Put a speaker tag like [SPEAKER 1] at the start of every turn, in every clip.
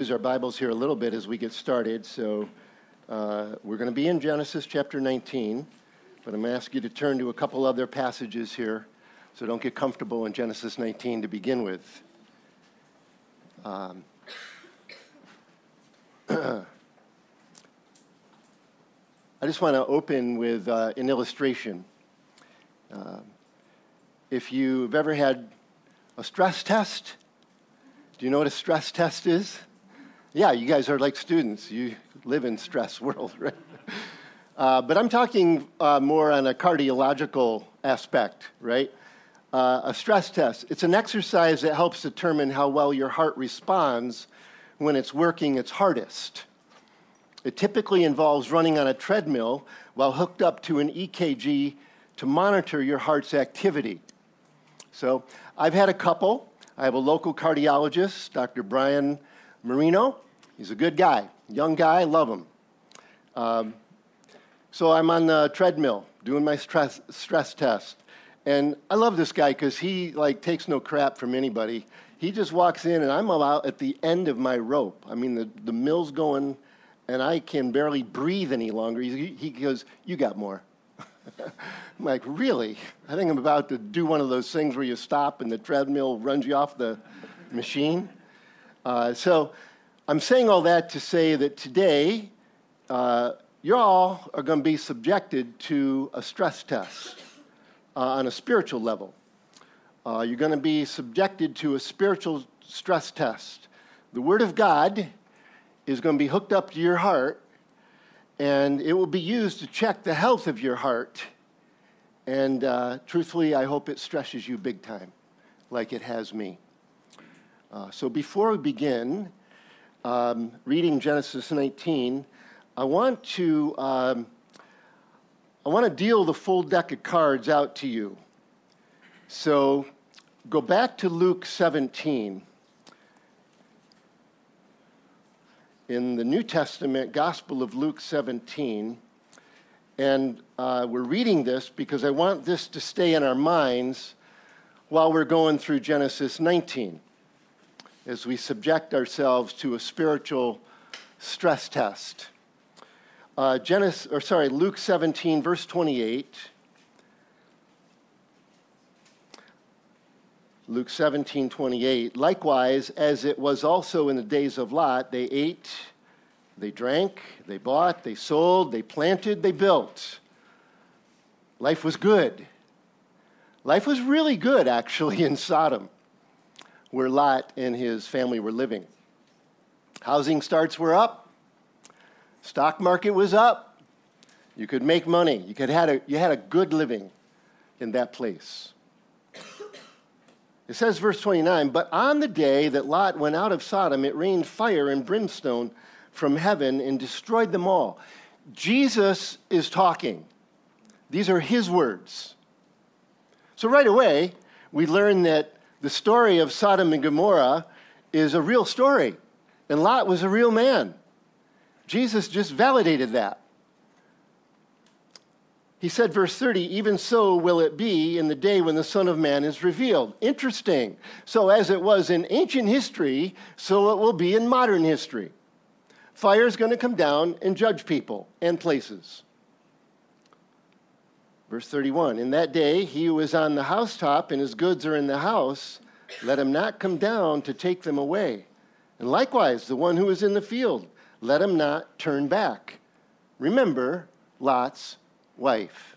[SPEAKER 1] use our Bibles here a little bit as we get started. So uh, we're going to be in Genesis chapter 19, but I'm going to ask you to turn to a couple other passages here. So don't get comfortable in Genesis 19 to begin with. Um, I just want to open with uh, an illustration. Uh, if you've ever had a stress test, do you know what a stress test is? Yeah, you guys are like students. You live in stress world, right? Uh, but I'm talking uh, more on a cardiological aspect, right? Uh, a stress test. It's an exercise that helps determine how well your heart responds when it's working its hardest. It typically involves running on a treadmill while hooked up to an EKG to monitor your heart's activity. So I've had a couple. I have a local cardiologist, Dr. Brian Marino, He's a good guy, young guy, love him. Um, so I'm on the treadmill doing my stress, stress test. And I love this guy because he like takes no crap from anybody. He just walks in and I'm about at the end of my rope. I mean, the, the mill's going and I can barely breathe any longer. He, he goes, You got more. I'm like, Really? I think I'm about to do one of those things where you stop and the treadmill runs you off the machine. Uh, so I'm saying all that to say that today, uh, you all are going to be subjected to a stress test uh, on a spiritual level. Uh, you're going to be subjected to a spiritual stress test. The Word of God is going to be hooked up to your heart, and it will be used to check the health of your heart. And uh, truthfully, I hope it stresses you big time, like it has me. Uh, so before we begin, um, reading Genesis 19, I want to um, I want to deal the full deck of cards out to you. So go back to Luke 17. In the New Testament, Gospel of Luke 17. And uh, we're reading this because I want this to stay in our minds while we're going through Genesis 19 as we subject ourselves to a spiritual stress test. Uh, Genesis, or sorry, Luke 17, verse 28. Luke 17, 28. Likewise, as it was also in the days of Lot, they ate, they drank, they bought, they sold, they planted, they built. Life was good. Life was really good, actually, in Sodom where Lot and his family were living. Housing starts were up, stock market was up. You could make money. You, could had a, you had a good living in that place. It says, verse 29, but on the day that Lot went out of Sodom, it rained fire and brimstone from heaven and destroyed them all. Jesus is talking. These are his words. So right away, we learn that the story of Sodom and Gomorrah is a real story, and Lot was a real man. Jesus just validated that. He said, verse 30, even so will it be in the day when the Son of Man is revealed. Interesting. So, as it was in ancient history, so it will be in modern history. Fire is going to come down and judge people and places. Verse 31 In that day, he who is on the housetop and his goods are in the house, let him not come down to take them away. And likewise, the one who is in the field, let him not turn back. Remember Lot's wife.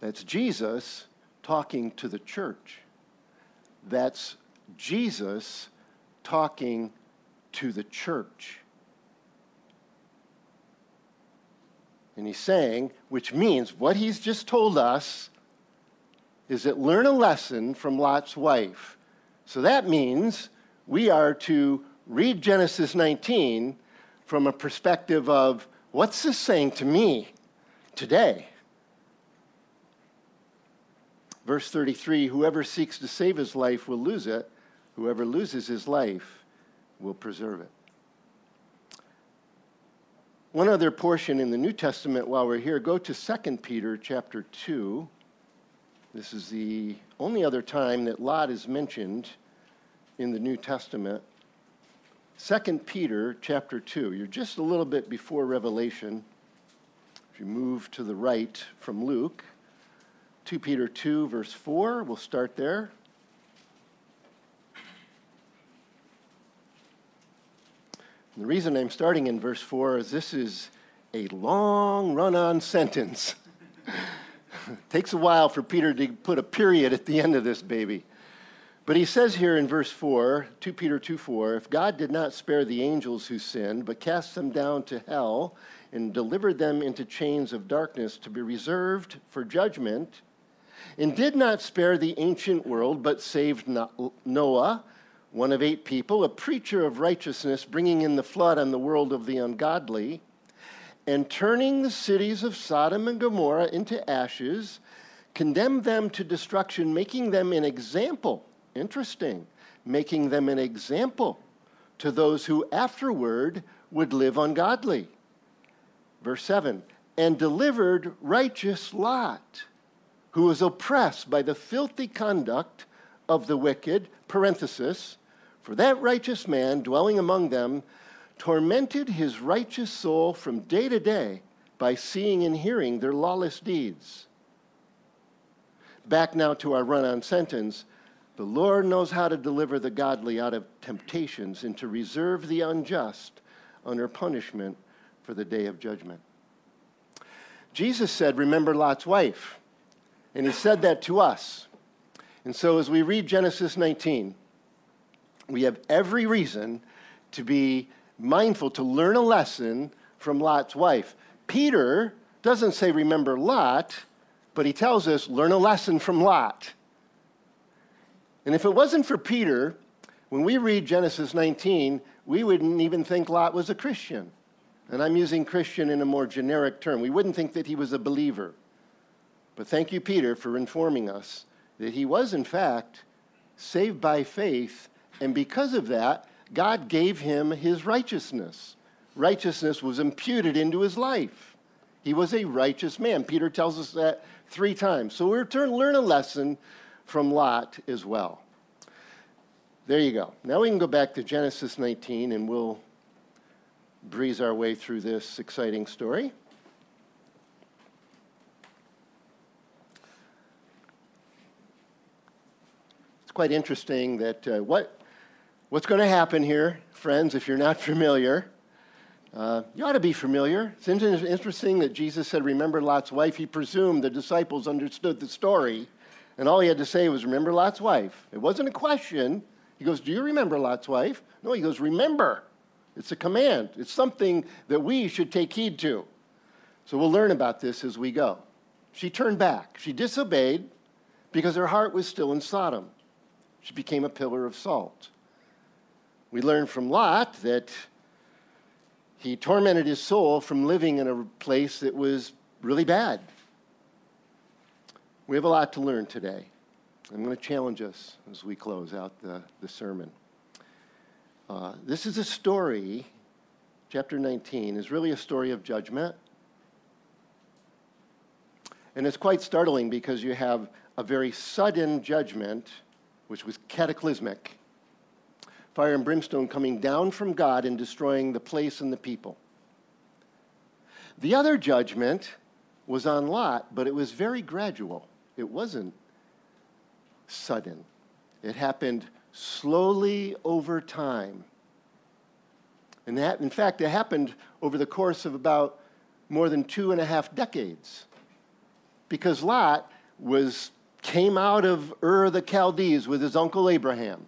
[SPEAKER 1] That's Jesus talking to the church. That's Jesus talking to the church. And he's saying, which means what he's just told us is that learn a lesson from Lot's wife. So that means we are to read Genesis 19 from a perspective of what's this saying to me today? Verse 33 Whoever seeks to save his life will lose it, whoever loses his life will preserve it. One other portion in the New Testament while we're here, go to 2 Peter chapter 2. This is the only other time that Lot is mentioned in the New Testament. 2 Peter chapter 2. You're just a little bit before Revelation. If you move to the right from Luke, 2 Peter 2, verse 4, we'll start there. And the reason I'm starting in verse 4 is this is a long run on sentence. Takes a while for Peter to put a period at the end of this baby. But he says here in verse 4, 2 Peter 2 4, if God did not spare the angels who sinned, but cast them down to hell and delivered them into chains of darkness to be reserved for judgment, and did not spare the ancient world, but saved Noah, one of eight people, a preacher of righteousness, bringing in the flood on the world of the ungodly, and turning the cities of Sodom and Gomorrah into ashes, condemned them to destruction, making them an example. Interesting. Making them an example to those who afterward would live ungodly. Verse 7 And delivered righteous Lot, who was oppressed by the filthy conduct of the wicked, parenthesis, for that righteous man dwelling among them tormented his righteous soul from day to day by seeing and hearing their lawless deeds. Back now to our run on sentence. The Lord knows how to deliver the godly out of temptations and to reserve the unjust under punishment for the day of judgment. Jesus said, Remember Lot's wife. And he said that to us. And so as we read Genesis 19, we have every reason to be mindful, to learn a lesson from Lot's wife. Peter doesn't say, remember Lot, but he tells us, learn a lesson from Lot. And if it wasn't for Peter, when we read Genesis 19, we wouldn't even think Lot was a Christian. And I'm using Christian in a more generic term. We wouldn't think that he was a believer. But thank you, Peter, for informing us that he was, in fact, saved by faith. And because of that, God gave him his righteousness. Righteousness was imputed into his life. He was a righteous man. Peter tells us that three times. So we're to learn a lesson from Lot as well. There you go. Now we can go back to Genesis 19 and we'll breeze our way through this exciting story. It's quite interesting that uh, what What's going to happen here, friends, if you're not familiar? Uh, you ought to be familiar. It's interesting that Jesus said, Remember Lot's wife. He presumed the disciples understood the story, and all he had to say was, Remember Lot's wife. It wasn't a question. He goes, Do you remember Lot's wife? No, he goes, Remember. It's a command, it's something that we should take heed to. So we'll learn about this as we go. She turned back. She disobeyed because her heart was still in Sodom. She became a pillar of salt. We learn from Lot that he tormented his soul from living in a place that was really bad. We have a lot to learn today. I'm going to challenge us as we close out the, the sermon. Uh, this is a story, chapter 19, is really a story of judgment. And it's quite startling because you have a very sudden judgment, which was cataclysmic fire and brimstone coming down from God and destroying the place and the people. The other judgment was on Lot, but it was very gradual. It wasn't sudden. It happened slowly over time. And that, in fact, it happened over the course of about more than two and a half decades. Because Lot was, came out of Ur the Chaldees with his uncle Abraham.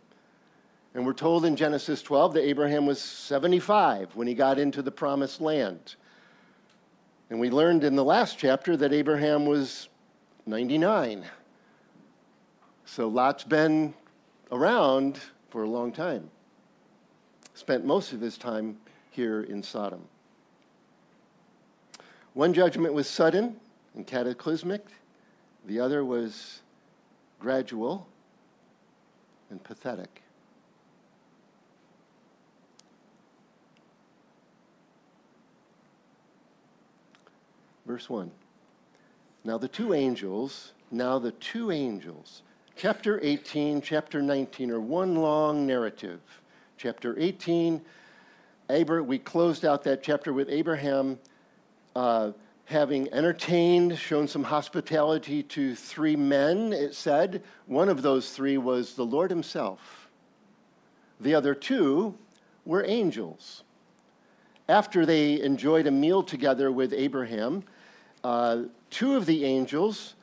[SPEAKER 1] And we're told in Genesis 12 that Abraham was 75 when he got into the promised land. And we learned in the last chapter that Abraham was 99. So Lot's been around for a long time. Spent most of his time here in Sodom. One judgment was sudden and cataclysmic, the other was gradual and pathetic. Verse 1. Now the two angels now the two angels. Chapter 18, chapter 19 are one long narrative. Chapter 18, Abra- we closed out that chapter with Abraham uh, having entertained, shown some hospitality to three men, it said. One of those three was the Lord Himself. The other two were angels. After they enjoyed a meal together with Abraham, uh, two of the angels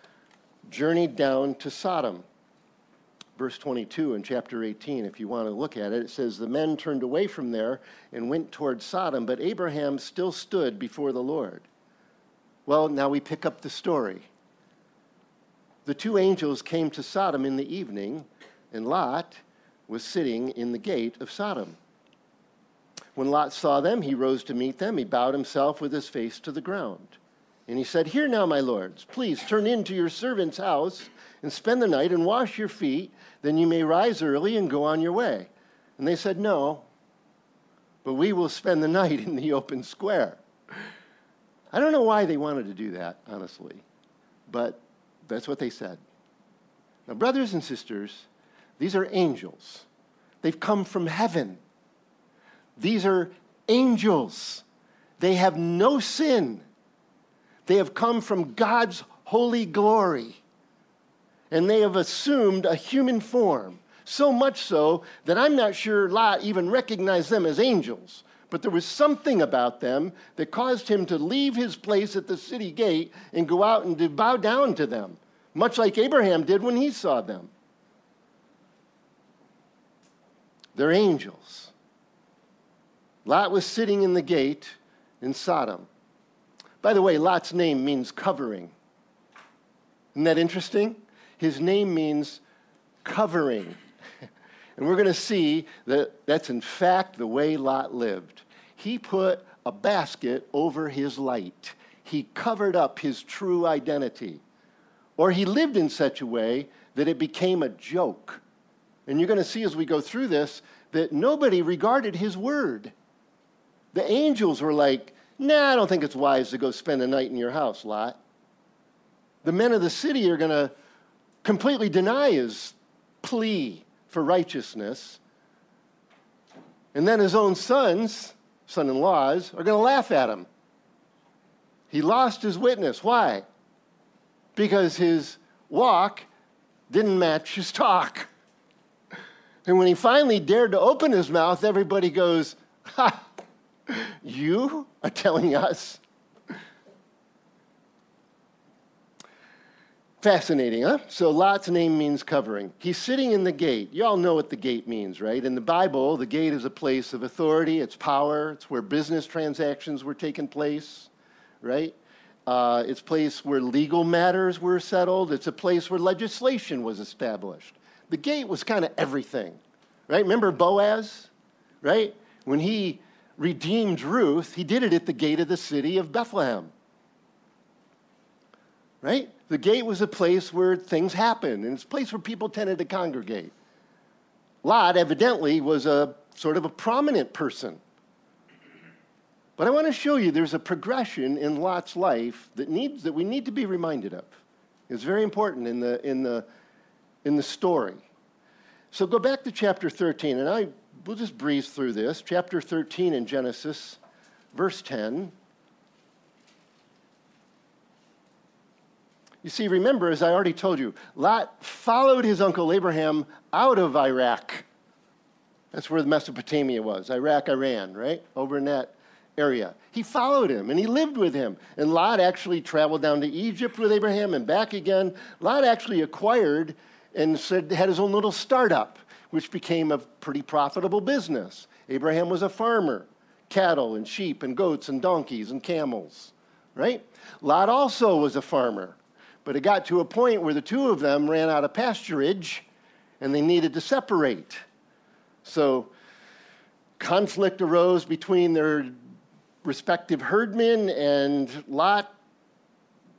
[SPEAKER 1] journeyed down to Sodom. Verse 22 in chapter 18, if you want to look at it, it says, The men turned away from there and went toward Sodom, but Abraham still stood before the Lord. Well, now we pick up the story. The two angels came to Sodom in the evening, and Lot was sitting in the gate of Sodom. When Lot saw them, he rose to meet them. He bowed himself with his face to the ground. And he said, Here now, my lords, please turn into your servant's house and spend the night and wash your feet. Then you may rise early and go on your way. And they said, No, but we will spend the night in the open square. I don't know why they wanted to do that, honestly, but that's what they said. Now, brothers and sisters, these are angels. They've come from heaven. These are angels. They have no sin. They have come from God's holy glory. And they have assumed a human form, so much so that I'm not sure Lot even recognized them as angels. But there was something about them that caused him to leave his place at the city gate and go out and to bow down to them, much like Abraham did when he saw them. They're angels. Lot was sitting in the gate in Sodom. By the way, Lot's name means covering. Isn't that interesting? His name means covering. and we're going to see that that's in fact the way Lot lived. He put a basket over his light, he covered up his true identity. Or he lived in such a way that it became a joke. And you're going to see as we go through this that nobody regarded his word. The angels were like, Nah, I don't think it's wise to go spend a night in your house, Lot. The men of the city are going to completely deny his plea for righteousness. And then his own sons, son in laws, are going to laugh at him. He lost his witness. Why? Because his walk didn't match his talk. And when he finally dared to open his mouth, everybody goes, Ha! You are telling us? Fascinating, huh? So Lot's name means covering. He's sitting in the gate. You all know what the gate means, right? In the Bible, the gate is a place of authority, it's power, it's where business transactions were taking place, right? Uh, it's a place where legal matters were settled. It's a place where legislation was established. The gate was kind of everything, right? Remember Boaz, right? When he redeemed Ruth, he did it at the gate of the city of Bethlehem. Right? The gate was a place where things happened, and it's a place where people tended to congregate. Lot evidently was a sort of a prominent person. But I want to show you there's a progression in Lot's life that needs that we need to be reminded of. It's very important in the in the in the story. So go back to chapter 13, and I we'll just breeze through this. Chapter 13 in Genesis, verse 10. You see, remember, as I already told you, Lot followed his uncle Abraham out of Iraq. That's where Mesopotamia was Iraq, Iran, right? Over in that area. He followed him and he lived with him. And Lot actually traveled down to Egypt with Abraham and back again. Lot actually acquired and said, had his own little startup which became a pretty profitable business. Abraham was a farmer, cattle and sheep and goats and donkeys and camels, right? Lot also was a farmer, but it got to a point where the two of them ran out of pasturage and they needed to separate. So conflict arose between their respective herdmen, and Lot,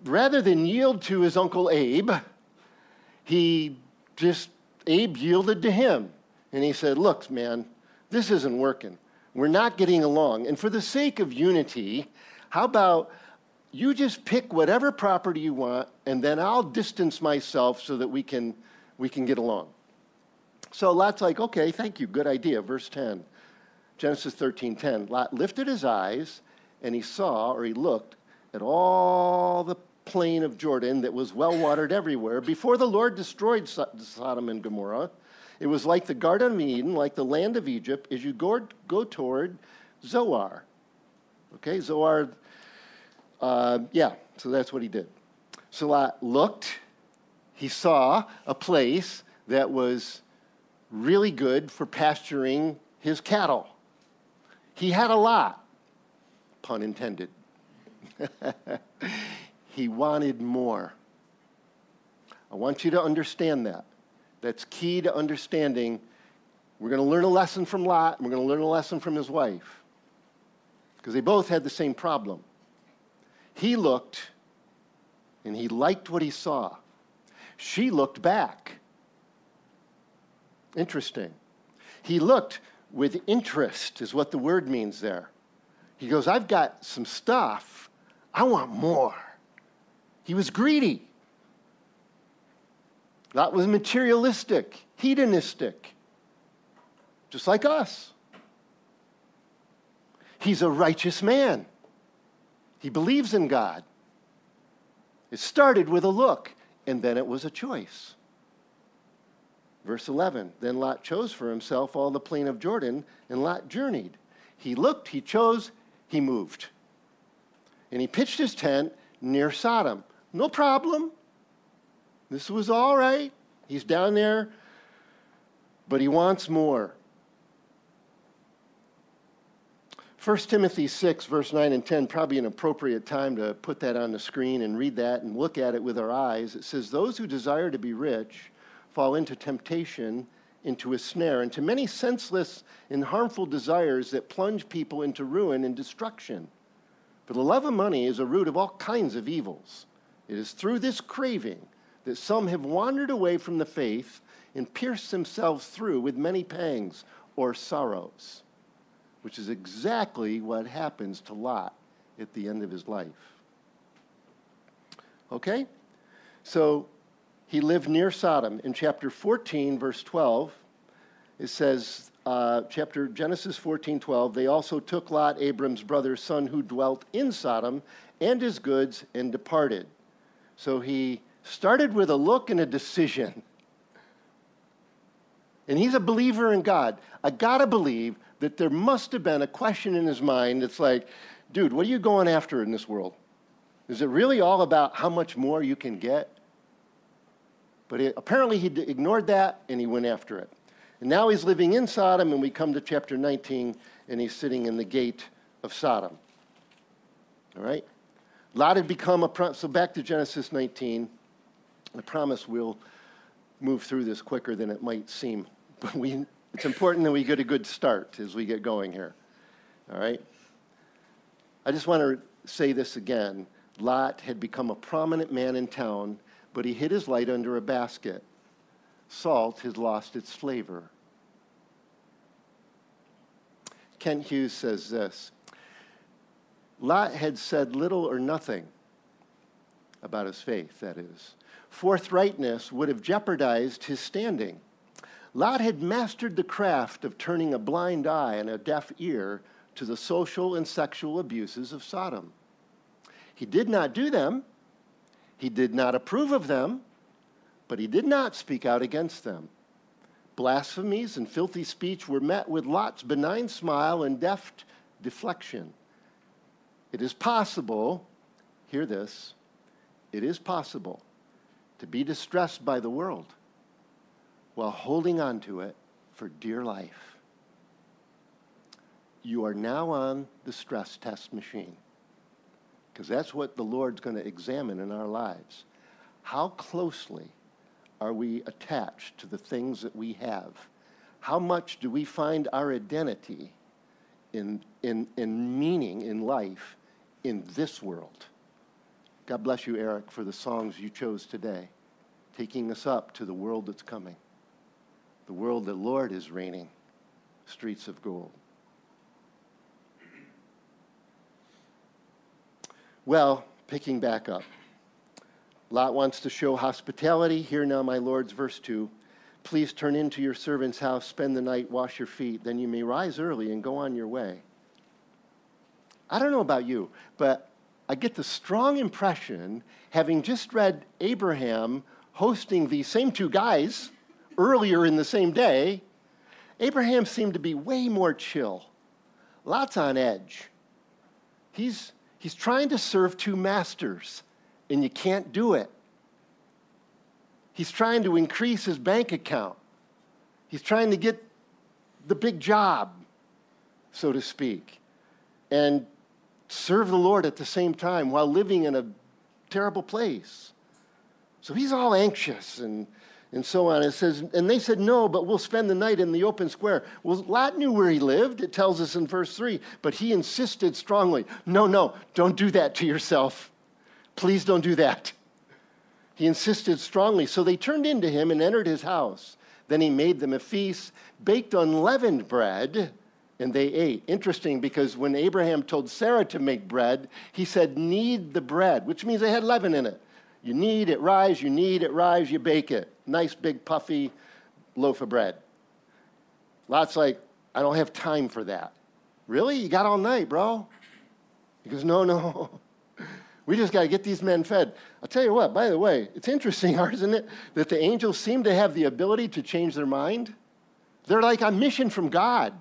[SPEAKER 1] rather than yield to his uncle Abe, he just Abe yielded to him. And he said, Look, man, this isn't working. We're not getting along. And for the sake of unity, how about you just pick whatever property you want, and then I'll distance myself so that we can, we can get along. So Lot's like, okay, thank you, good idea. Verse 10, Genesis 13 10. Lot lifted his eyes, and he saw, or he looked, at all the plain of Jordan that was well watered everywhere. Before the Lord destroyed Sodom and Gomorrah, it was like the Garden of Eden, like the land of Egypt, as you go, go toward Zoar. Okay, Zoar, uh, yeah, so that's what he did. So Lot looked, he saw a place that was really good for pasturing his cattle. He had a lot, pun intended. he wanted more. I want you to understand that. That's key to understanding. We're going to learn a lesson from Lot, and we're going to learn a lesson from his wife. Because they both had the same problem. He looked and he liked what he saw. She looked back. Interesting. He looked with interest, is what the word means there. He goes, I've got some stuff. I want more. He was greedy. Lot was materialistic, hedonistic, just like us. He's a righteous man. He believes in God. It started with a look, and then it was a choice. Verse 11 Then Lot chose for himself all the plain of Jordan, and Lot journeyed. He looked, he chose, he moved. And he pitched his tent near Sodom. No problem. This was all right. He's down there, but he wants more. 1 Timothy 6, verse 9 and 10, probably an appropriate time to put that on the screen and read that and look at it with our eyes. It says, Those who desire to be rich fall into temptation, into a snare, into many senseless and harmful desires that plunge people into ruin and destruction. For the love of money is a root of all kinds of evils. It is through this craving that some have wandered away from the faith and pierced themselves through with many pangs or sorrows, which is exactly what happens to Lot at the end of his life. Okay? So he lived near Sodom. In chapter 14, verse 12, it says, uh, chapter Genesis 14, 12, they also took Lot, Abram's brother's son, who dwelt in Sodom, and his goods, and departed. So he started with a look and a decision. And he's a believer in God. I gotta believe that there must have been a question in his mind that's like, dude, what are you going after in this world? Is it really all about how much more you can get? But it, apparently he ignored that and he went after it. And now he's living in Sodom, and we come to chapter 19, and he's sitting in the gate of Sodom. All right? Lot had become a, so back to Genesis 19. I promise we'll move through this quicker than it might seem. But we, it's important that we get a good start as we get going here. All right? I just want to say this again. Lot had become a prominent man in town, but he hid his light under a basket. Salt has lost its flavor. Kent Hughes says this Lot had said little or nothing about his faith, that is. Forthrightness would have jeopardized his standing. Lot had mastered the craft of turning a blind eye and a deaf ear to the social and sexual abuses of Sodom. He did not do them, he did not approve of them, but he did not speak out against them. Blasphemies and filthy speech were met with Lot's benign smile and deft deflection. It is possible, hear this, it is possible to be distressed by the world while holding on to it for dear life. You are now on the stress test machine because that's what the Lord's going to examine in our lives. How closely are we attached to the things that we have? How much do we find our identity in, in, in meaning in life in this world? God bless you, Eric, for the songs you chose today, taking us up to the world that's coming, the world that Lord is reigning, streets of gold. Well, picking back up. Lot wants to show hospitality. Here now, my lords, verse 2. Please turn into your servant's house, spend the night, wash your feet, then you may rise early and go on your way. I don't know about you, but I get the strong impression, having just read Abraham hosting these same two guys earlier in the same day, Abraham seemed to be way more chill. Lots on edge. He's, he's trying to serve two masters, and you can't do it. He's trying to increase his bank account. He's trying to get the big job, so to speak, and serve the Lord at the same time while living in a terrible place. So he's all anxious and, and so on. It says, and they said, No, but we'll spend the night in the open square. Well, Lot knew where he lived, it tells us in verse 3, but he insisted strongly, No, no, don't do that to yourself. Please don't do that. He insisted strongly. So they turned into him and entered his house. Then he made them a feast, baked unleavened bread, and they ate. Interesting because when Abraham told Sarah to make bread, he said, Knead the bread, which means they had leaven in it. You knead it rise, you knead it rise, you bake it. Nice big puffy loaf of bread. Lot's like, I don't have time for that. Really? You got all night, bro? He goes, No, no. We just got to get these men fed. I'll tell you what, by the way, it's interesting, isn't it, that the angels seem to have the ability to change their mind? They're like on mission from God.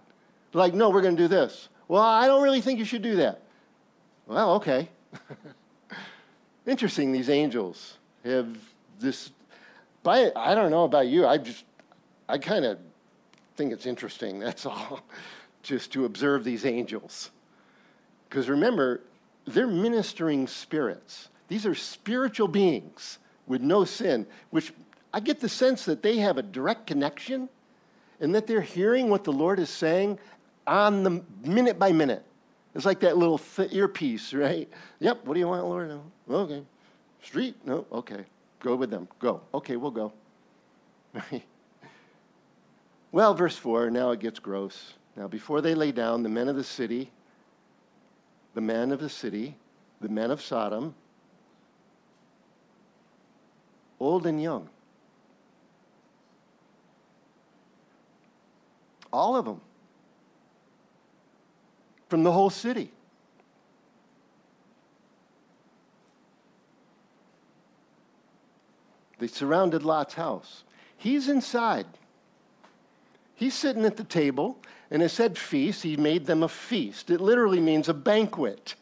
[SPEAKER 1] Like, no, we're going to do this. Well, I don't really think you should do that. Well, okay. interesting, these angels have this. By, I don't know about you, I just, I kind of think it's interesting, that's all, just to observe these angels. Because remember, they're ministering spirits. These are spiritual beings with no sin, which I get the sense that they have a direct connection and that they're hearing what the Lord is saying on the minute by minute. It's like that little th- earpiece, right? Yep, what do you want, Lord? No. Okay. Street? No, okay. Go with them. Go. Okay, we'll go. well, verse 4, now it gets gross. Now, before they lay down, the men of the city the men of the city, the men of Sodom, old and young. All of them. From the whole city. They surrounded Lot's house. He's inside. He's sitting at the table. And it said feast, he made them a feast. It literally means a banquet.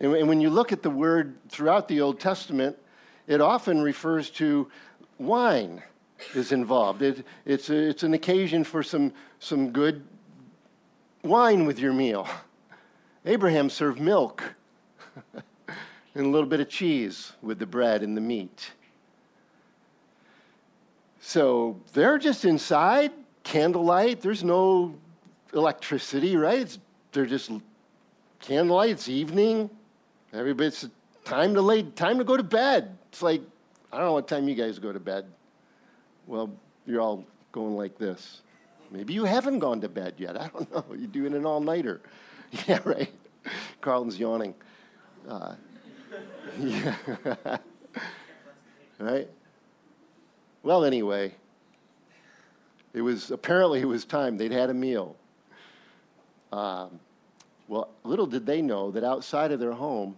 [SPEAKER 1] And when you look at the word throughout the Old Testament, it often refers to wine is involved. It, it's, a, it's an occasion for some, some good wine with your meal. Abraham served milk and a little bit of cheese with the bread and the meat. So they're just inside candlelight. There's no electricity, right? It's, they're just candlelight. It's evening. Everybody's time to lay, time to go to bed. It's like I don't know what time you guys go to bed. Well, you're all going like this. Maybe you haven't gone to bed yet. I don't know. You're doing an all nighter. Yeah, right. Carlton's yawning. Uh, yeah. right? Well, anyway, it was apparently it was time. They'd had a meal. Um, well, little did they know that outside of their home,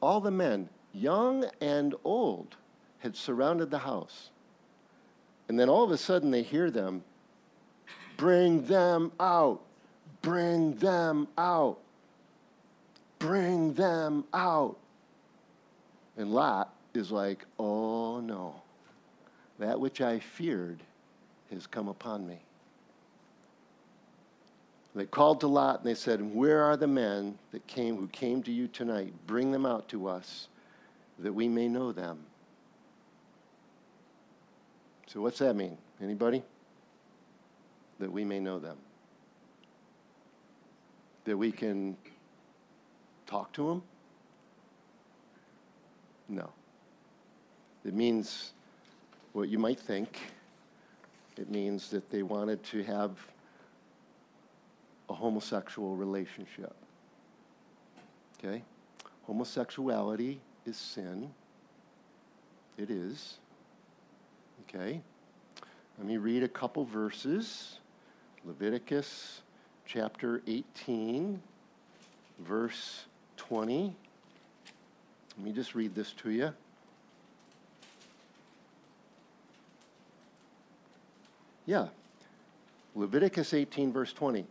[SPEAKER 1] all the men, young and old, had surrounded the house. And then all of a sudden they hear them bring them out, bring them out, bring them out. And Lot is like, oh no, that which I feared has come upon me. They called to Lot and they said, Where are the men that came who came to you tonight? Bring them out to us that we may know them. So what's that mean? Anybody? That we may know them. That we can talk to them? No. It means what you might think it means that they wanted to have a homosexual relationship. Okay? Homosexuality is sin. It is. Okay? Let me read a couple verses. Leviticus chapter 18, verse 20. Let me just read this to you. Yeah. Leviticus 18, verse 20.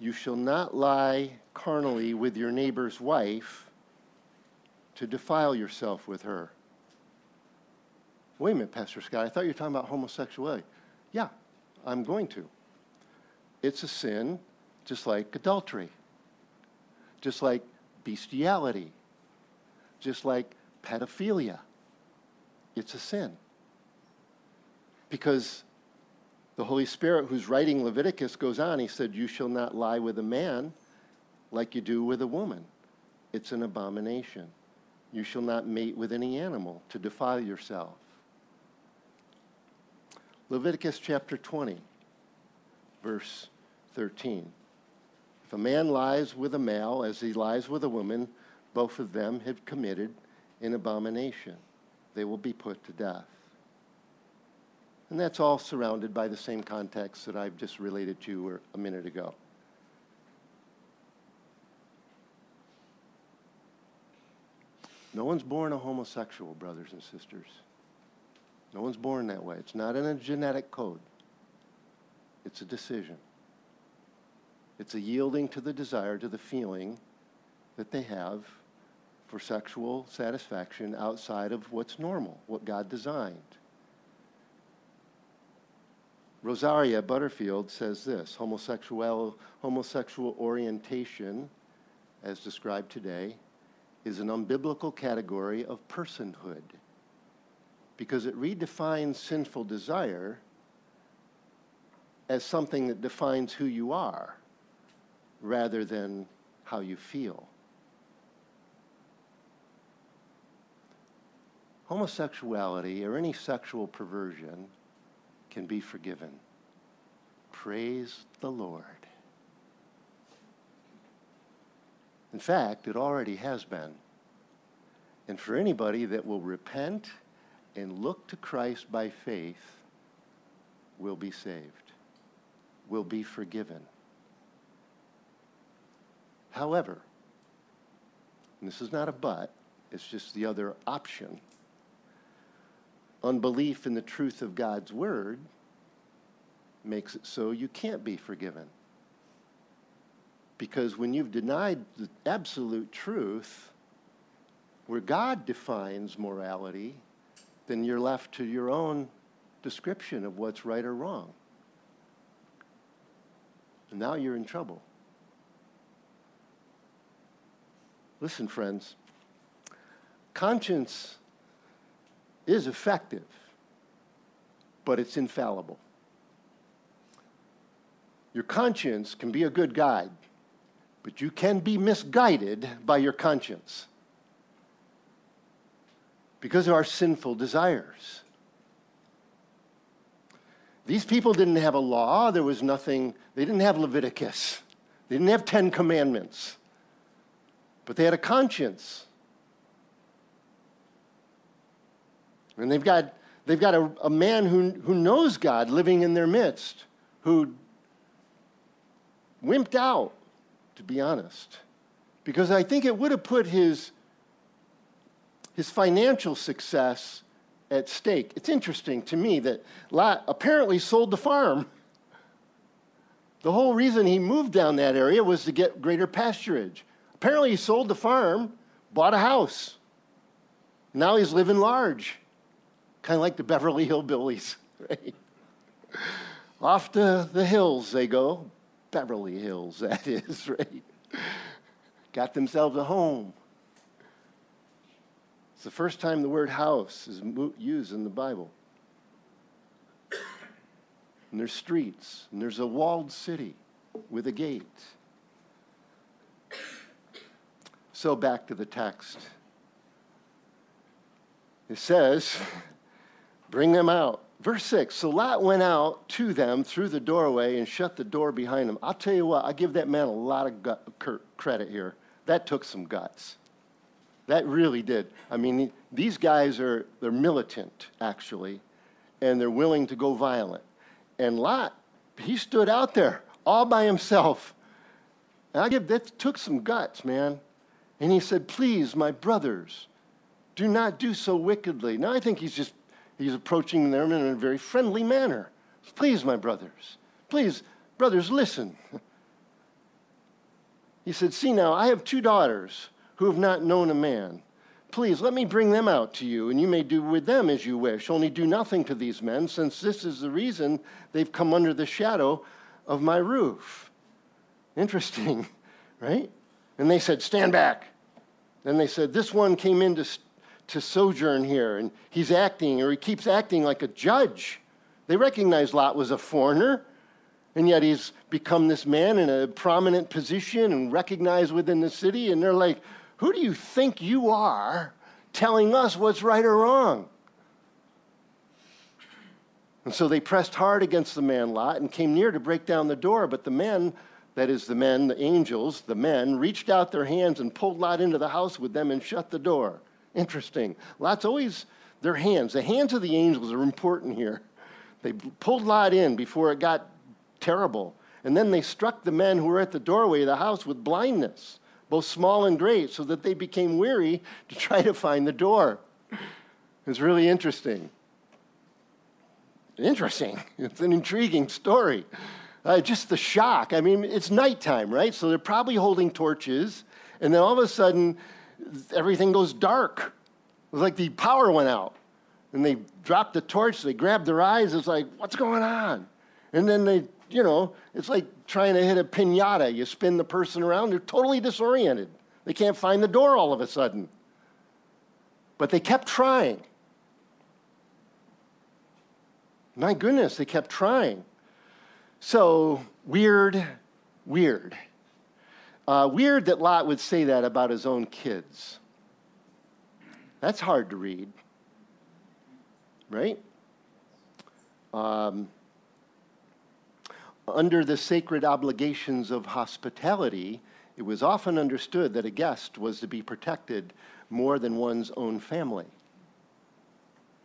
[SPEAKER 1] You shall not lie carnally with your neighbor's wife to defile yourself with her. Wait a minute, Pastor Scott. I thought you were talking about homosexuality. Yeah, I'm going to. It's a sin just like adultery, just like bestiality, just like pedophilia. It's a sin. Because the Holy Spirit, who's writing Leviticus, goes on, he said, You shall not lie with a man like you do with a woman. It's an abomination. You shall not mate with any animal to defile yourself. Leviticus chapter 20, verse 13. If a man lies with a male as he lies with a woman, both of them have committed an abomination. They will be put to death. And that's all surrounded by the same context that I've just related to you a minute ago. No one's born a homosexual, brothers and sisters. No one's born that way. It's not in a genetic code, it's a decision. It's a yielding to the desire, to the feeling that they have for sexual satisfaction outside of what's normal, what God designed. Rosaria Butterfield says this homosexual, homosexual orientation, as described today, is an unbiblical category of personhood because it redefines sinful desire as something that defines who you are rather than how you feel. Homosexuality or any sexual perversion can be forgiven. Praise the Lord. In fact, it already has been. And for anybody that will repent and look to Christ by faith, will be saved, will be forgiven. However, this is not a but, it's just the other option. Unbelief in the truth of God's word makes it so you can't be forgiven. Because when you've denied the absolute truth, where God defines morality, then you're left to your own description of what's right or wrong. And now you're in trouble. Listen, friends, conscience is effective, but it's infallible. Your conscience can be a good guide, but you can be misguided by your conscience because of our sinful desires. These people didn't have a law, there was nothing, they didn't have Leviticus, they didn't have Ten Commandments, but they had a conscience. And they've got, they've got a, a man who, who knows God living in their midst, who wimped out, to be honest. Because I think it would have put his his financial success at stake. It's interesting to me that Lot apparently sold the farm. The whole reason he moved down that area was to get greater pasturage. Apparently, he sold the farm, bought a house. Now he's living large, kind of like the Beverly Hillbillies, right? Off to the hills they go. Beverly Hills, that is, right? Got themselves a home. It's the first time the word house is used in the Bible. And there's streets, and there's a walled city with a gate. So back to the text. It says, Bring them out. Verse 6 So Lot went out to them through the doorway and shut the door behind him. I'll tell you what, I give that man a lot of credit here. That took some guts. That really did. I mean, these guys are, they're militant, actually, and they're willing to go violent. And Lot, he stood out there all by himself. And I give, that took some guts, man. And he said, Please, my brothers, do not do so wickedly. Now, I think he's just, he's approaching them in a very friendly manner. Please, my brothers, please, brothers, listen. He said, See now, I have two daughters who have not known a man. Please let me bring them out to you, and you may do with them as you wish. Only do nothing to these men, since this is the reason they've come under the shadow of my roof. Interesting, right? And they said, Stand back. Then they said, This one came in to, to sojourn here, and he's acting, or he keeps acting like a judge. They recognized Lot was a foreigner, and yet he's become this man in a prominent position and recognized within the city, and they're like, who do you think you are telling us what's right or wrong? And so they pressed hard against the man Lot and came near to break down the door, but the men, that is, the men, the angels, the men, reached out their hands and pulled Lot into the house with them and shut the door. Interesting. Lot's always their hands. The hands of the angels are important here. They pulled Lot in before it got terrible. And then they struck the men who were at the doorway of the house with blindness both small and great, so that they became weary to try to find the door. It's really interesting. Interesting. It's an intriguing story. Uh, just the shock. I mean, it's nighttime, right? So they're probably holding torches, and then all of a sudden, everything goes dark. It was like the power went out. And they dropped the torch, they grabbed their eyes, it's like, what's going on? And then they you know, it's like trying to hit a pinata. You spin the person around, they're totally disoriented. They can't find the door all of a sudden. But they kept trying. My goodness, they kept trying. So, weird, weird. Uh, weird that Lot would say that about his own kids. That's hard to read, right? Um, under the sacred obligations of hospitality, it was often understood that a guest was to be protected more than one's own family.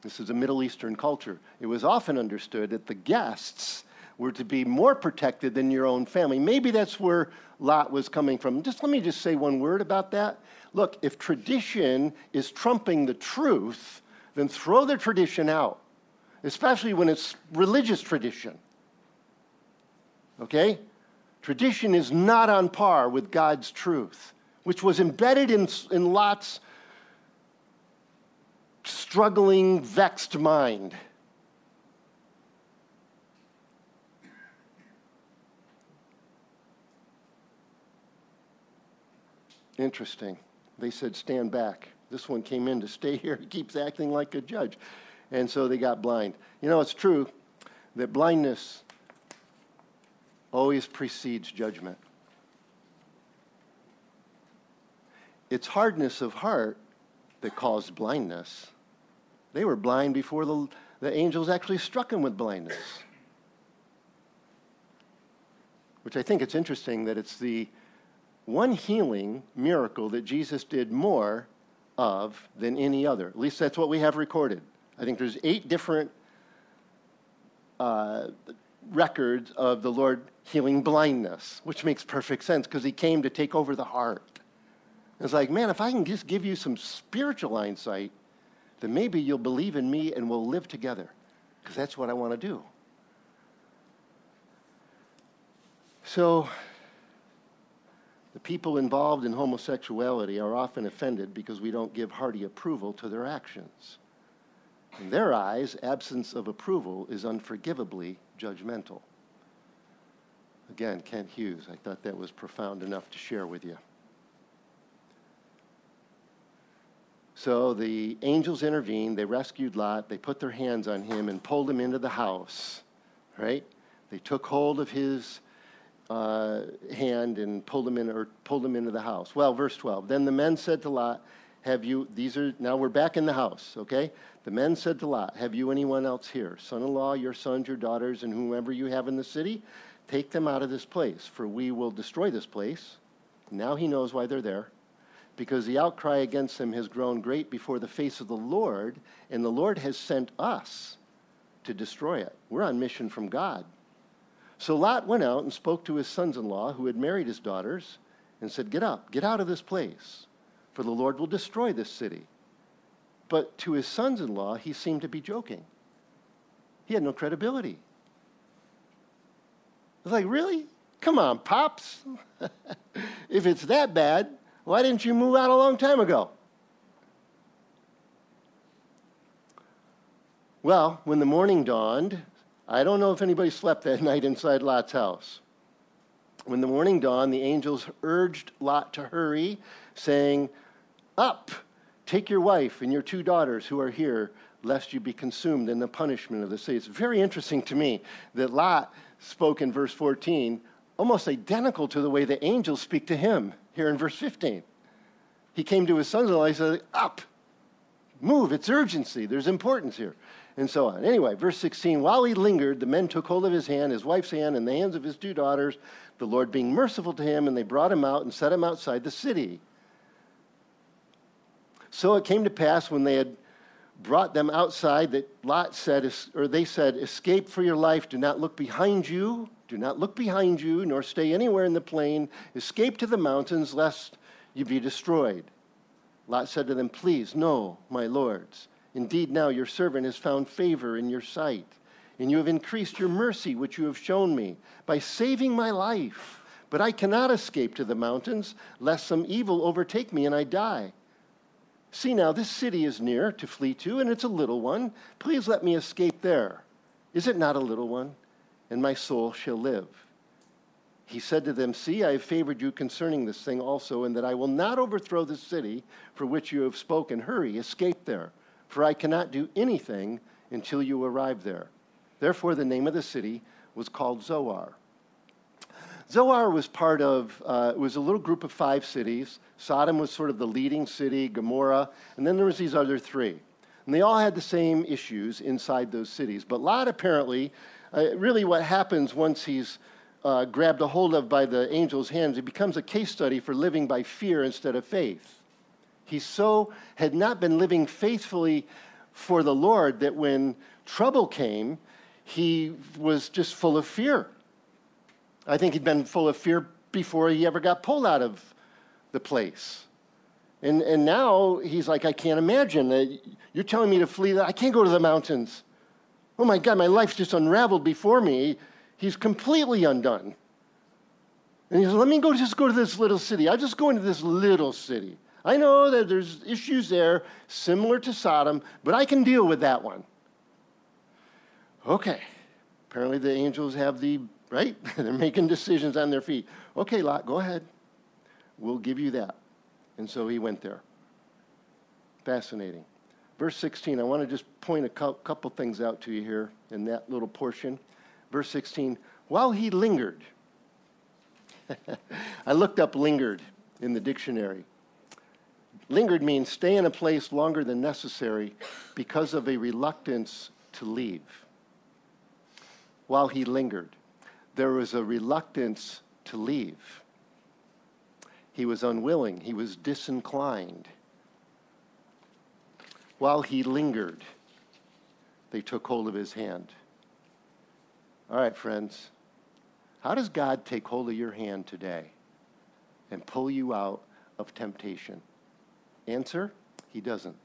[SPEAKER 1] This is a Middle Eastern culture. It was often understood that the guests were to be more protected than your own family. Maybe that's where Lot was coming from. Just let me just say one word about that. Look, if tradition is trumping the truth, then throw the tradition out, especially when it's religious tradition. Okay? Tradition is not on par with God's truth, which was embedded in, in Lot's struggling, vexed mind. Interesting. They said, stand back. This one came in to stay here. He keeps acting like a judge. And so they got blind. You know, it's true that blindness always precedes judgment. It's hardness of heart that caused blindness. They were blind before the, the angels actually struck them with blindness. Which I think it's interesting that it's the one healing miracle that Jesus did more of than any other. At least that's what we have recorded. I think there's eight different uh, records of the Lord healing blindness, which makes perfect sense because he came to take over the heart. It's like, man, if I can just give you some spiritual insight, then maybe you'll believe in me and we'll live together because that's what I want to do. So, the people involved in homosexuality are often offended because we don't give hearty approval to their actions. In their eyes, absence of approval is unforgivably judgmental. Again, Kent Hughes, I thought that was profound enough to share with you. So the angels intervened, they rescued Lot, they put their hands on him and pulled him into the house, right? They took hold of his uh, hand and pulled him in or pulled him into the house. Well, verse 12. Then the men said to Lot, have you, these are, now we're back in the house, okay? The men said to Lot, Have you anyone else here? Son in law, your sons, your daughters, and whomever you have in the city? Take them out of this place, for we will destroy this place. Now he knows why they're there. because the outcry against them has grown great before the face of the Lord, and the Lord has sent us to destroy it. We're on mission from God. So Lot went out and spoke to his sons in law who had married his daughters and said, Get up, get out of this place, for the Lord will destroy this city. But to his sons in law, he seemed to be joking. He had no credibility. I was like, Really? Come on, Pops. if it's that bad, why didn't you move out a long time ago? Well, when the morning dawned, I don't know if anybody slept that night inside Lot's house. When the morning dawned, the angels urged Lot to hurry, saying, Up, take your wife and your two daughters who are here, lest you be consumed in the punishment of the city. It's very interesting to me that Lot spoke in verse 14, almost identical to the way the angels speak to him here in verse 15. He came to his sons in law, he said, Up, move, it's urgency, there's importance here, and so on. Anyway, verse 16 While he lingered, the men took hold of his hand, his wife's hand, and the hands of his two daughters, the Lord being merciful to him, and they brought him out and set him outside the city. So it came to pass when they had brought them outside that Lot said, or they said, Escape for your life, do not look behind you, do not look behind you, nor stay anywhere in the plain. Escape to the mountains, lest you be destroyed. Lot said to them, Please, no, my lords. Indeed, now your servant has found favor in your sight, and you have increased your mercy, which you have shown me, by saving my life. But I cannot escape to the mountains, lest some evil overtake me and I die. See now, this city is near to flee to, and it's a little one. Please let me escape there. Is it not a little one? And my soul shall live. He said to them, See, I have favored you concerning this thing also, and that I will not overthrow the city for which you have spoken. Hurry, escape there, for I cannot do anything until you arrive there. Therefore, the name of the city was called Zoar. Zoar was part of, uh, it was a little group of five cities. Sodom was sort of the leading city, Gomorrah, and then there was these other three. And they all had the same issues inside those cities. But Lot apparently, uh, really what happens once he's uh, grabbed a hold of by the angel's hands, it becomes a case study for living by fear instead of faith. He so had not been living faithfully for the Lord that when trouble came, he was just full of fear. I think he'd been full of fear before he ever got pulled out of the place. And, and now he's like, I can't imagine. that You're telling me to flee. I can't go to the mountains. Oh my God, my life's just unraveled before me. He's completely undone. And he says, Let me go just go to this little city. I'll just go into this little city. I know that there's issues there similar to Sodom, but I can deal with that one. Okay. Apparently the angels have the right? They're making decisions on their feet. Okay, Lot, go ahead. We'll give you that. And so he went there. Fascinating. Verse 16, I want to just point a couple things out to you here in that little portion. Verse 16, while he lingered, I looked up lingered in the dictionary. Lingered means stay in a place longer than necessary because of a reluctance to leave. While he lingered there was a reluctance to leave. He was unwilling, he was disinclined. While he lingered, they took hold of his hand. All right, friends, how does God take hold of your hand today and pull you out of temptation? Answer He doesn't.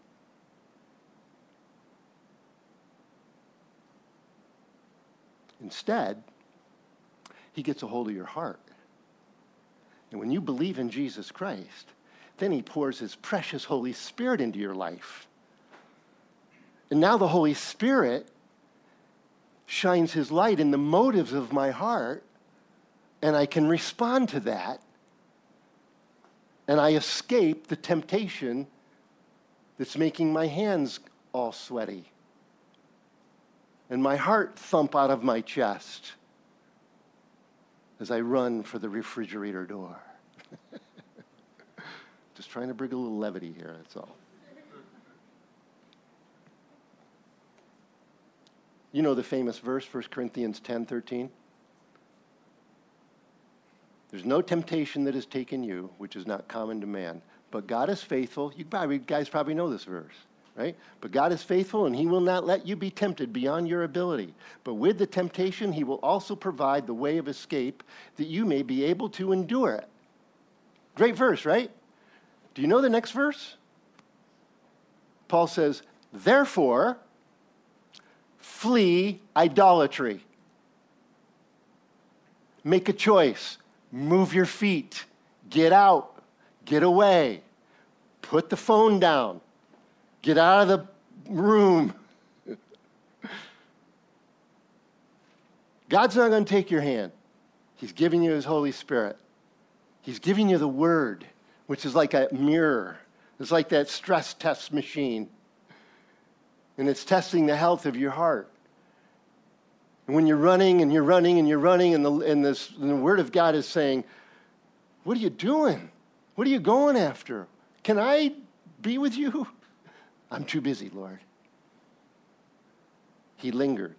[SPEAKER 1] Instead, he gets a hold of your heart. And when you believe in Jesus Christ, then He pours His precious Holy Spirit into your life. And now the Holy Spirit shines His light in the motives of my heart, and I can respond to that, and I escape the temptation that's making my hands all sweaty and my heart thump out of my chest as I run for the refrigerator door. Just trying to bring a little levity here, that's all. You know the famous verse, 1 Corinthians 10 13? There's no temptation that has taken you, which is not common to man. but God is faithful. You guys probably know this verse, right? But God is faithful, and He will not let you be tempted beyond your ability. But with the temptation, He will also provide the way of escape that you may be able to endure it. Great verse, right? Do you know the next verse? Paul says, Therefore, flee idolatry. Make a choice. Move your feet. Get out. Get away. Put the phone down. Get out of the room. God's not going to take your hand. He's giving you His Holy Spirit. He's giving you the Word, which is like a mirror. It's like that stress test machine. And it's testing the health of your heart. And when you're running and you're running and you're running, and the, and this, and the Word of God is saying, What are you doing? What are you going after? Can I be with you? I'm too busy, Lord. He lingered.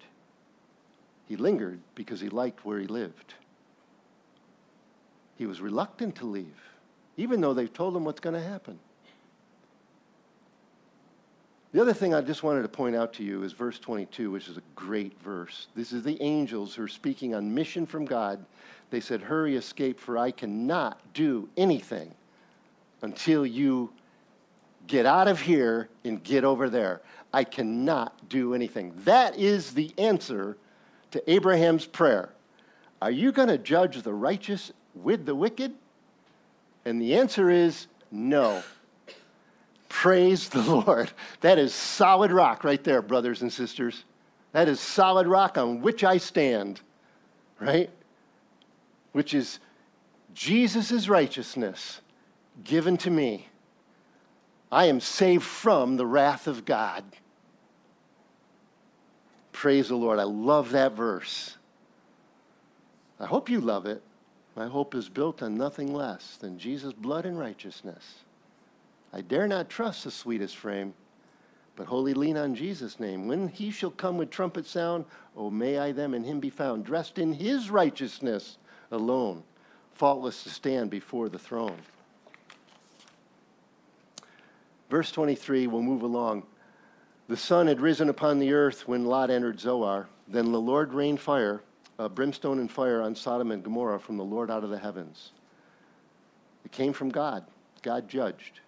[SPEAKER 1] He lingered because he liked where he lived. He was reluctant to leave, even though they've told him what's going to happen. The other thing I just wanted to point out to you is verse 22, which is a great verse. This is the angels who are speaking on mission from God. They said, Hurry, escape, for I cannot do anything until you get out of here and get over there. I cannot do anything. That is the answer to Abraham's prayer. Are you going to judge the righteous with the wicked? And the answer is no. Praise the Lord. That is solid rock right there, brothers and sisters. That is solid rock on which I stand, right? Which is Jesus' righteousness given to me. I am saved from the wrath of God. Praise the Lord. I love that verse. I hope you love it. My hope is built on nothing less than Jesus' blood and righteousness. I dare not trust the sweetest frame, but wholly lean on Jesus' name. When he shall come with trumpet sound, oh, may I them in him be found, dressed in his righteousness alone, faultless to stand before the throne. Verse 23, we'll move along. The sun had risen upon the earth when Lot entered Zoar. Then the Lord rained fire, uh, brimstone and fire on Sodom and Gomorrah from the Lord out of the heavens. It came from God. God judged.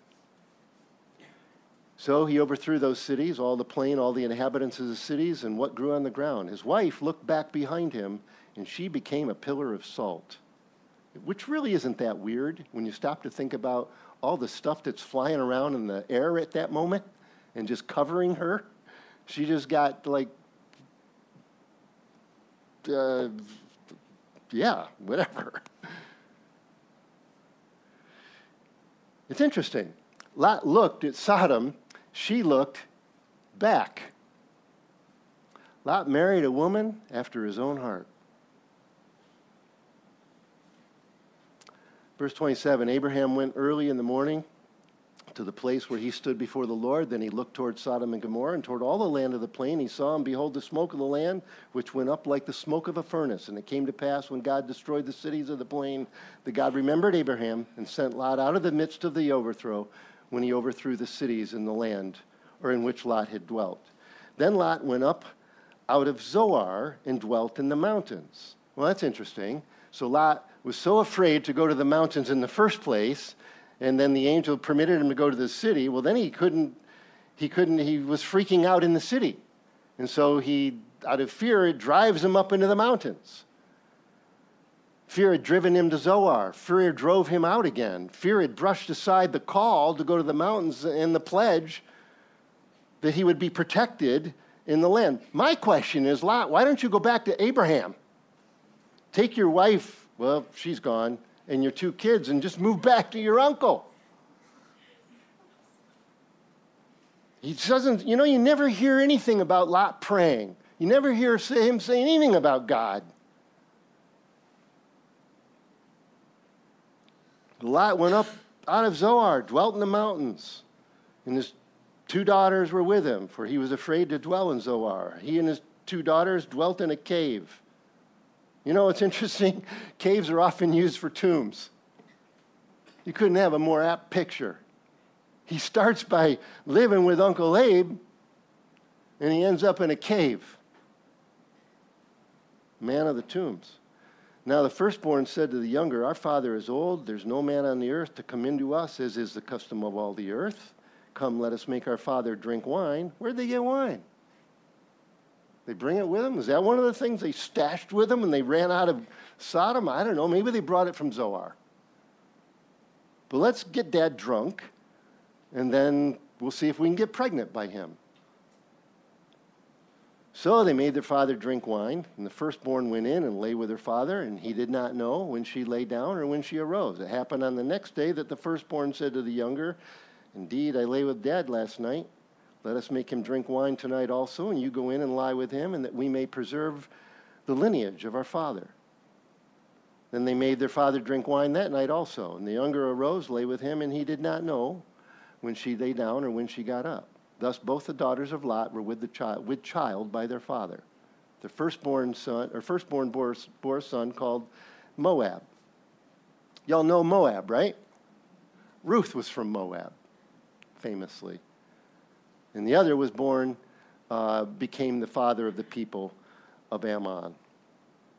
[SPEAKER 1] So he overthrew those cities, all the plain, all the inhabitants of the cities, and what grew on the ground. His wife looked back behind him, and she became a pillar of salt. Which really isn't that weird when you stop to think about all the stuff that's flying around in the air at that moment and just covering her. She just got like, uh, yeah, whatever. It's interesting. Lot looked at Sodom she looked back. Lot married a woman after his own heart. Verse 27 Abraham went early in the morning to the place where he stood before the Lord. Then he looked toward Sodom and Gomorrah and toward all the land of the plain. He saw and behold the smoke of the land, which went up like the smoke of a furnace. And it came to pass when God destroyed the cities of the plain that God remembered Abraham and sent Lot out of the midst of the overthrow when he overthrew the cities in the land or in which Lot had dwelt. Then Lot went up out of Zoar and dwelt in the mountains. Well, that's interesting. So Lot was so afraid to go to the mountains in the first place, and then the angel permitted him to go to the city. Well, then he couldn't, he couldn't, he was freaking out in the city. And so he, out of fear, it drives him up into the mountains. Fear had driven him to Zoar. Fear drove him out again. Fear had brushed aside the call to go to the mountains and the pledge that he would be protected in the land. My question is, Lot, why don't you go back to Abraham? Take your wife, well, she's gone, and your two kids and just move back to your uncle. He doesn't, you know, you never hear anything about Lot praying. You never hear him say anything about God. Lot went up out of Zoar, dwelt in the mountains, and his two daughters were with him, for he was afraid to dwell in Zoar. He and his two daughters dwelt in a cave. You know, it's interesting. Caves are often used for tombs. You couldn't have a more apt picture. He starts by living with Uncle Abe, and he ends up in a cave. Man of the tombs. Now the firstborn said to the younger, Our father is old. There's no man on the earth to come into us, as is the custom of all the earth. Come, let us make our father drink wine. Where'd they get wine? They bring it with them? Is that one of the things they stashed with them when they ran out of Sodom? I don't know. Maybe they brought it from Zoar. But let's get dad drunk, and then we'll see if we can get pregnant by him. So they made their father drink wine, and the firstborn went in and lay with her father, and he did not know when she lay down or when she arose. It happened on the next day that the firstborn said to the younger, Indeed, I lay with dad last night. Let us make him drink wine tonight also, and you go in and lie with him, and that we may preserve the lineage of our father. Then they made their father drink wine that night also. And the younger arose, lay with him, and he did not know when she lay down or when she got up. Thus, both the daughters of Lot were with the child, with child by their father. The firstborn son, or firstborn bore, bore a son called Moab. Y'all know Moab, right? Ruth was from Moab, famously. And the other was born, uh, became the father of the people of Ammon.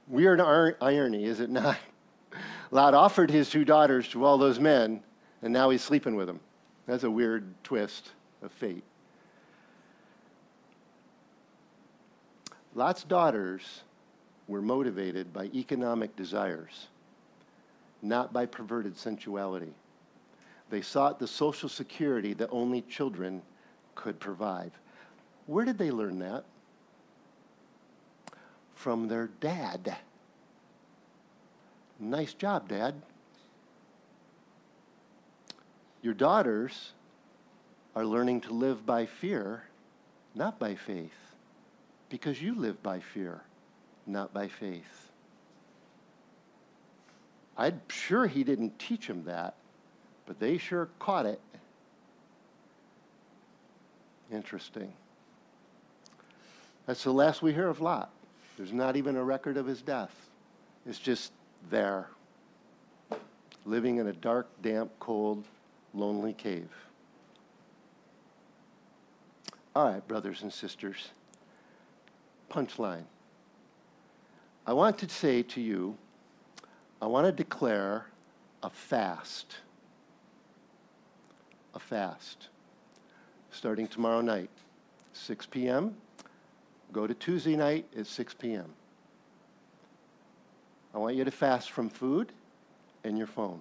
[SPEAKER 1] Weird irony, is it not? Lot offered his two daughters to all those men, and now he's sleeping with them. That's a weird twist of fate. Lot's daughters were motivated by economic desires, not by perverted sensuality. They sought the social security that only children could provide. Where did they learn that? From their dad. Nice job, Dad. Your daughters are learning to live by fear, not by faith because you live by fear, not by faith. I'm sure he didn't teach them that, but they sure caught it. Interesting. That's the last we hear of Lot. There's not even a record of his death. It's just there, living in a dark, damp, cold, lonely cave. All right, brothers and sisters punchline. I want to say to you, I want to declare a fast. A fast. Starting tomorrow night, 6 p.m. Go to Tuesday night at 6 p.m. I want you to fast from food and your phone.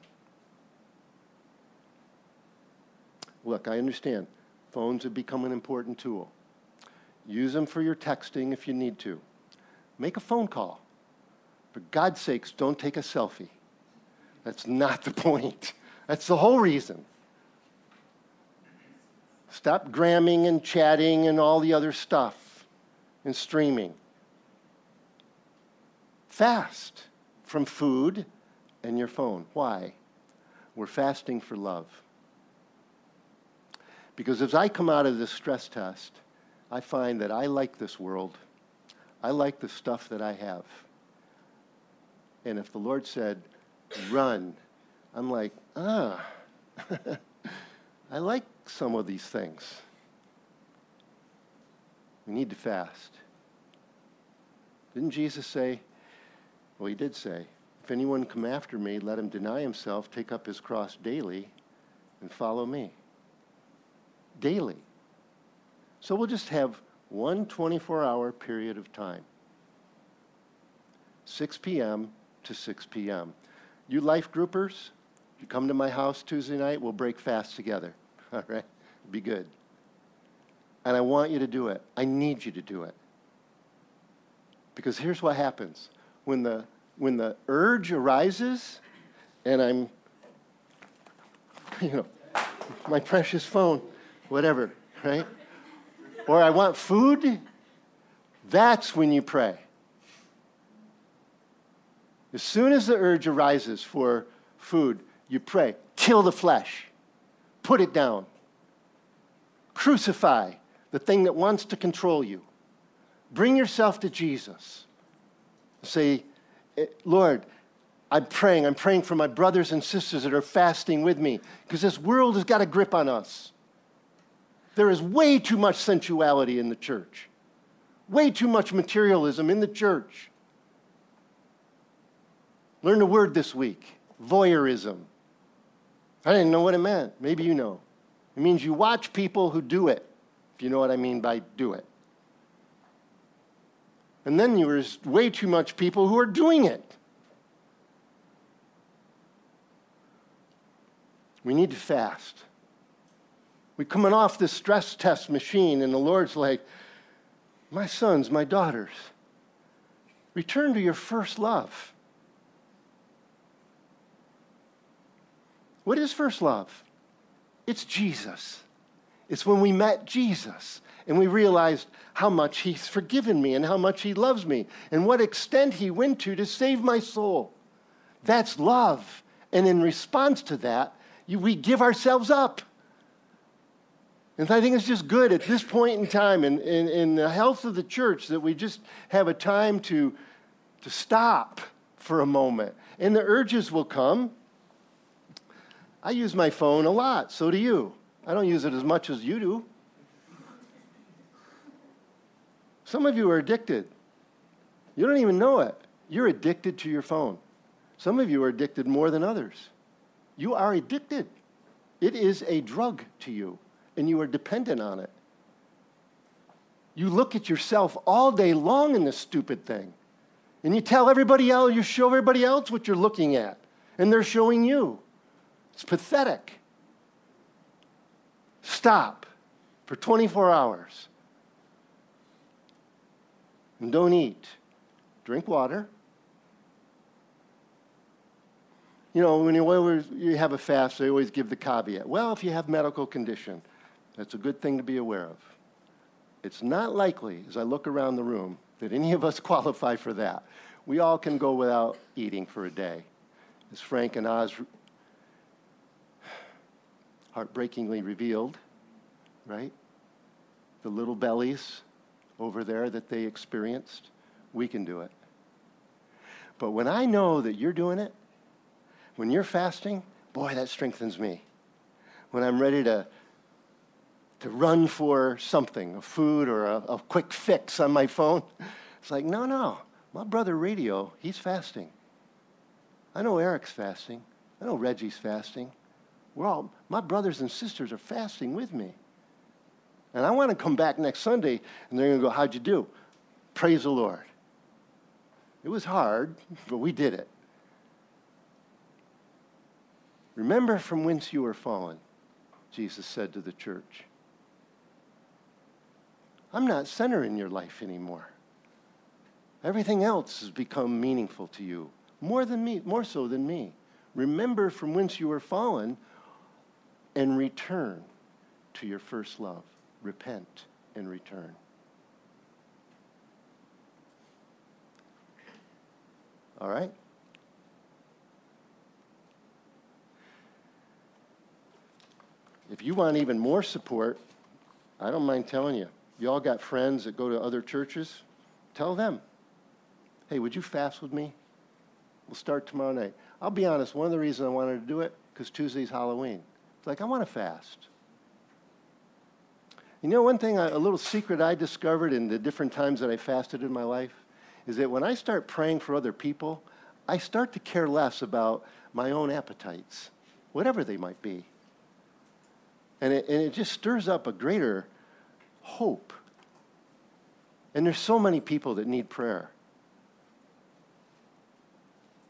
[SPEAKER 1] Look, I understand. Phones have become an important tool. Use them for your texting if you need to. Make a phone call. For God's sakes, don't take a selfie. That's not the point. That's the whole reason. Stop gramming and chatting and all the other stuff and streaming. Fast from food and your phone. Why? We're fasting for love. Because as I come out of this stress test, I find that I like this world. I like the stuff that I have. And if the Lord said, run, I'm like, ah, I like some of these things. We need to fast. Didn't Jesus say, well, he did say, if anyone come after me, let him deny himself, take up his cross daily, and follow me. Daily. So we'll just have one 24 hour period of time 6 p.m. to 6 p.m. You life groupers, you come to my house Tuesday night, we'll break fast together. All right? Be good. And I want you to do it. I need you to do it. Because here's what happens when the, when the urge arises, and I'm, you know, my precious phone, whatever, right? or I want food, that's when you pray. As soon as the urge arises for food, you pray. Kill the flesh, put it down, crucify the thing that wants to control you. Bring yourself to Jesus. Say, eh, Lord, I'm praying. I'm praying for my brothers and sisters that are fasting with me because this world has got a grip on us. There is way too much sensuality in the church, way too much materialism in the church. Learn a word this week voyeurism. I didn't know what it meant. Maybe you know. It means you watch people who do it, if you know what I mean by do it. And then there's way too much people who are doing it. We need to fast. We're coming off this stress test machine, and the Lord's like, My sons, my daughters, return to your first love. What is first love? It's Jesus. It's when we met Jesus and we realized how much He's forgiven me and how much He loves me and what extent He went to to save my soul. That's love. And in response to that, you, we give ourselves up. And I think it's just good at this point in time in, in, in, the health of the church that we just have a time to, to stop for a moment. And the urges will come. I use my phone a lot, so do you. I don't use it as much as you do. Some of you are addicted. You don't even know it. You're addicted to your phone. Some of you are addicted more than others. You are addicted. It is a drug to you, and you are dependent on it. You look at yourself all day long in this stupid thing, and you tell everybody else, you show everybody else what you're looking at, and they're showing you. It's pathetic. Stop for 24 hours and don't eat. Drink water you know, when you, always, you have a fast, they always give the caveat. Well, if you have medical condition, that's a good thing to be aware of. It's not likely, as I look around the room, that any of us qualify for that. We all can go without eating for a day. As Frank and Oz heartbreakingly revealed, right? The little bellies over there that they experienced, we can do it. But when I know that you're doing it, when you're fasting, boy, that strengthens me. When I'm ready to, to run for something, a food or a, a quick fix on my phone, it's like, no, no, my brother Radio, he's fasting. I know Eric's fasting. I know Reggie's fasting. We're all, my brothers and sisters are fasting with me. And I want to come back next Sunday and they're going to go, How'd you do? Praise the Lord. It was hard, but we did it. Remember from whence you were fallen, Jesus said to the church. I'm not center in your life anymore. Everything else has become meaningful to you, more than me, more so than me. Remember from whence you were fallen and return to your first love. Repent and return. All right? If you want even more support, I don't mind telling you. You all got friends that go to other churches? Tell them. Hey, would you fast with me? We'll start tomorrow night. I'll be honest, one of the reasons I wanted to do it, because Tuesday's Halloween. It's like, I want to fast. You know, one thing, a little secret I discovered in the different times that I fasted in my life is that when I start praying for other people, I start to care less about my own appetites, whatever they might be. And it, and it just stirs up a greater hope. And there's so many people that need prayer.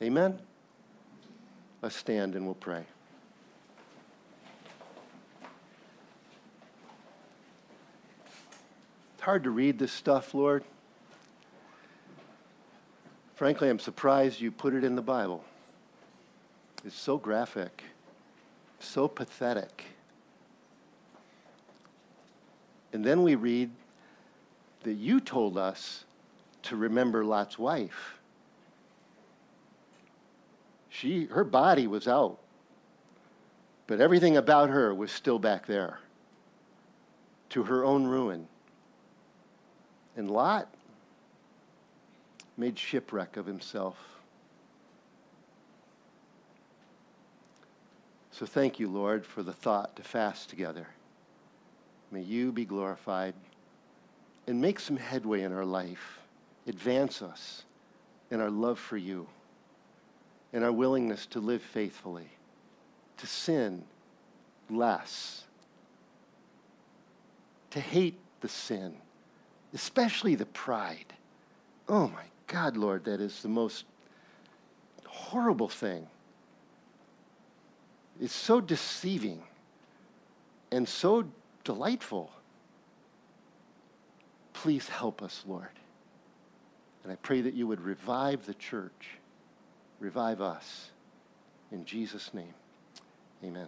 [SPEAKER 1] Amen? Let's stand and we'll pray. It's hard to read this stuff, Lord. Frankly, I'm surprised you put it in the Bible. It's so graphic, so pathetic. And then we read that you told us to remember Lot's wife. She, her body was out, but everything about her was still back there to her own ruin. And Lot made shipwreck of himself. So thank you, Lord, for the thought to fast together. May you be glorified and make some headway in our life. Advance us in our love for you and our willingness to live faithfully, to sin less, to hate the sin, especially the pride. Oh my God, Lord, that is the most horrible thing. It's so deceiving and so delightful. Please help us, Lord. And I pray that you would revive the church, revive us. In Jesus' name, amen.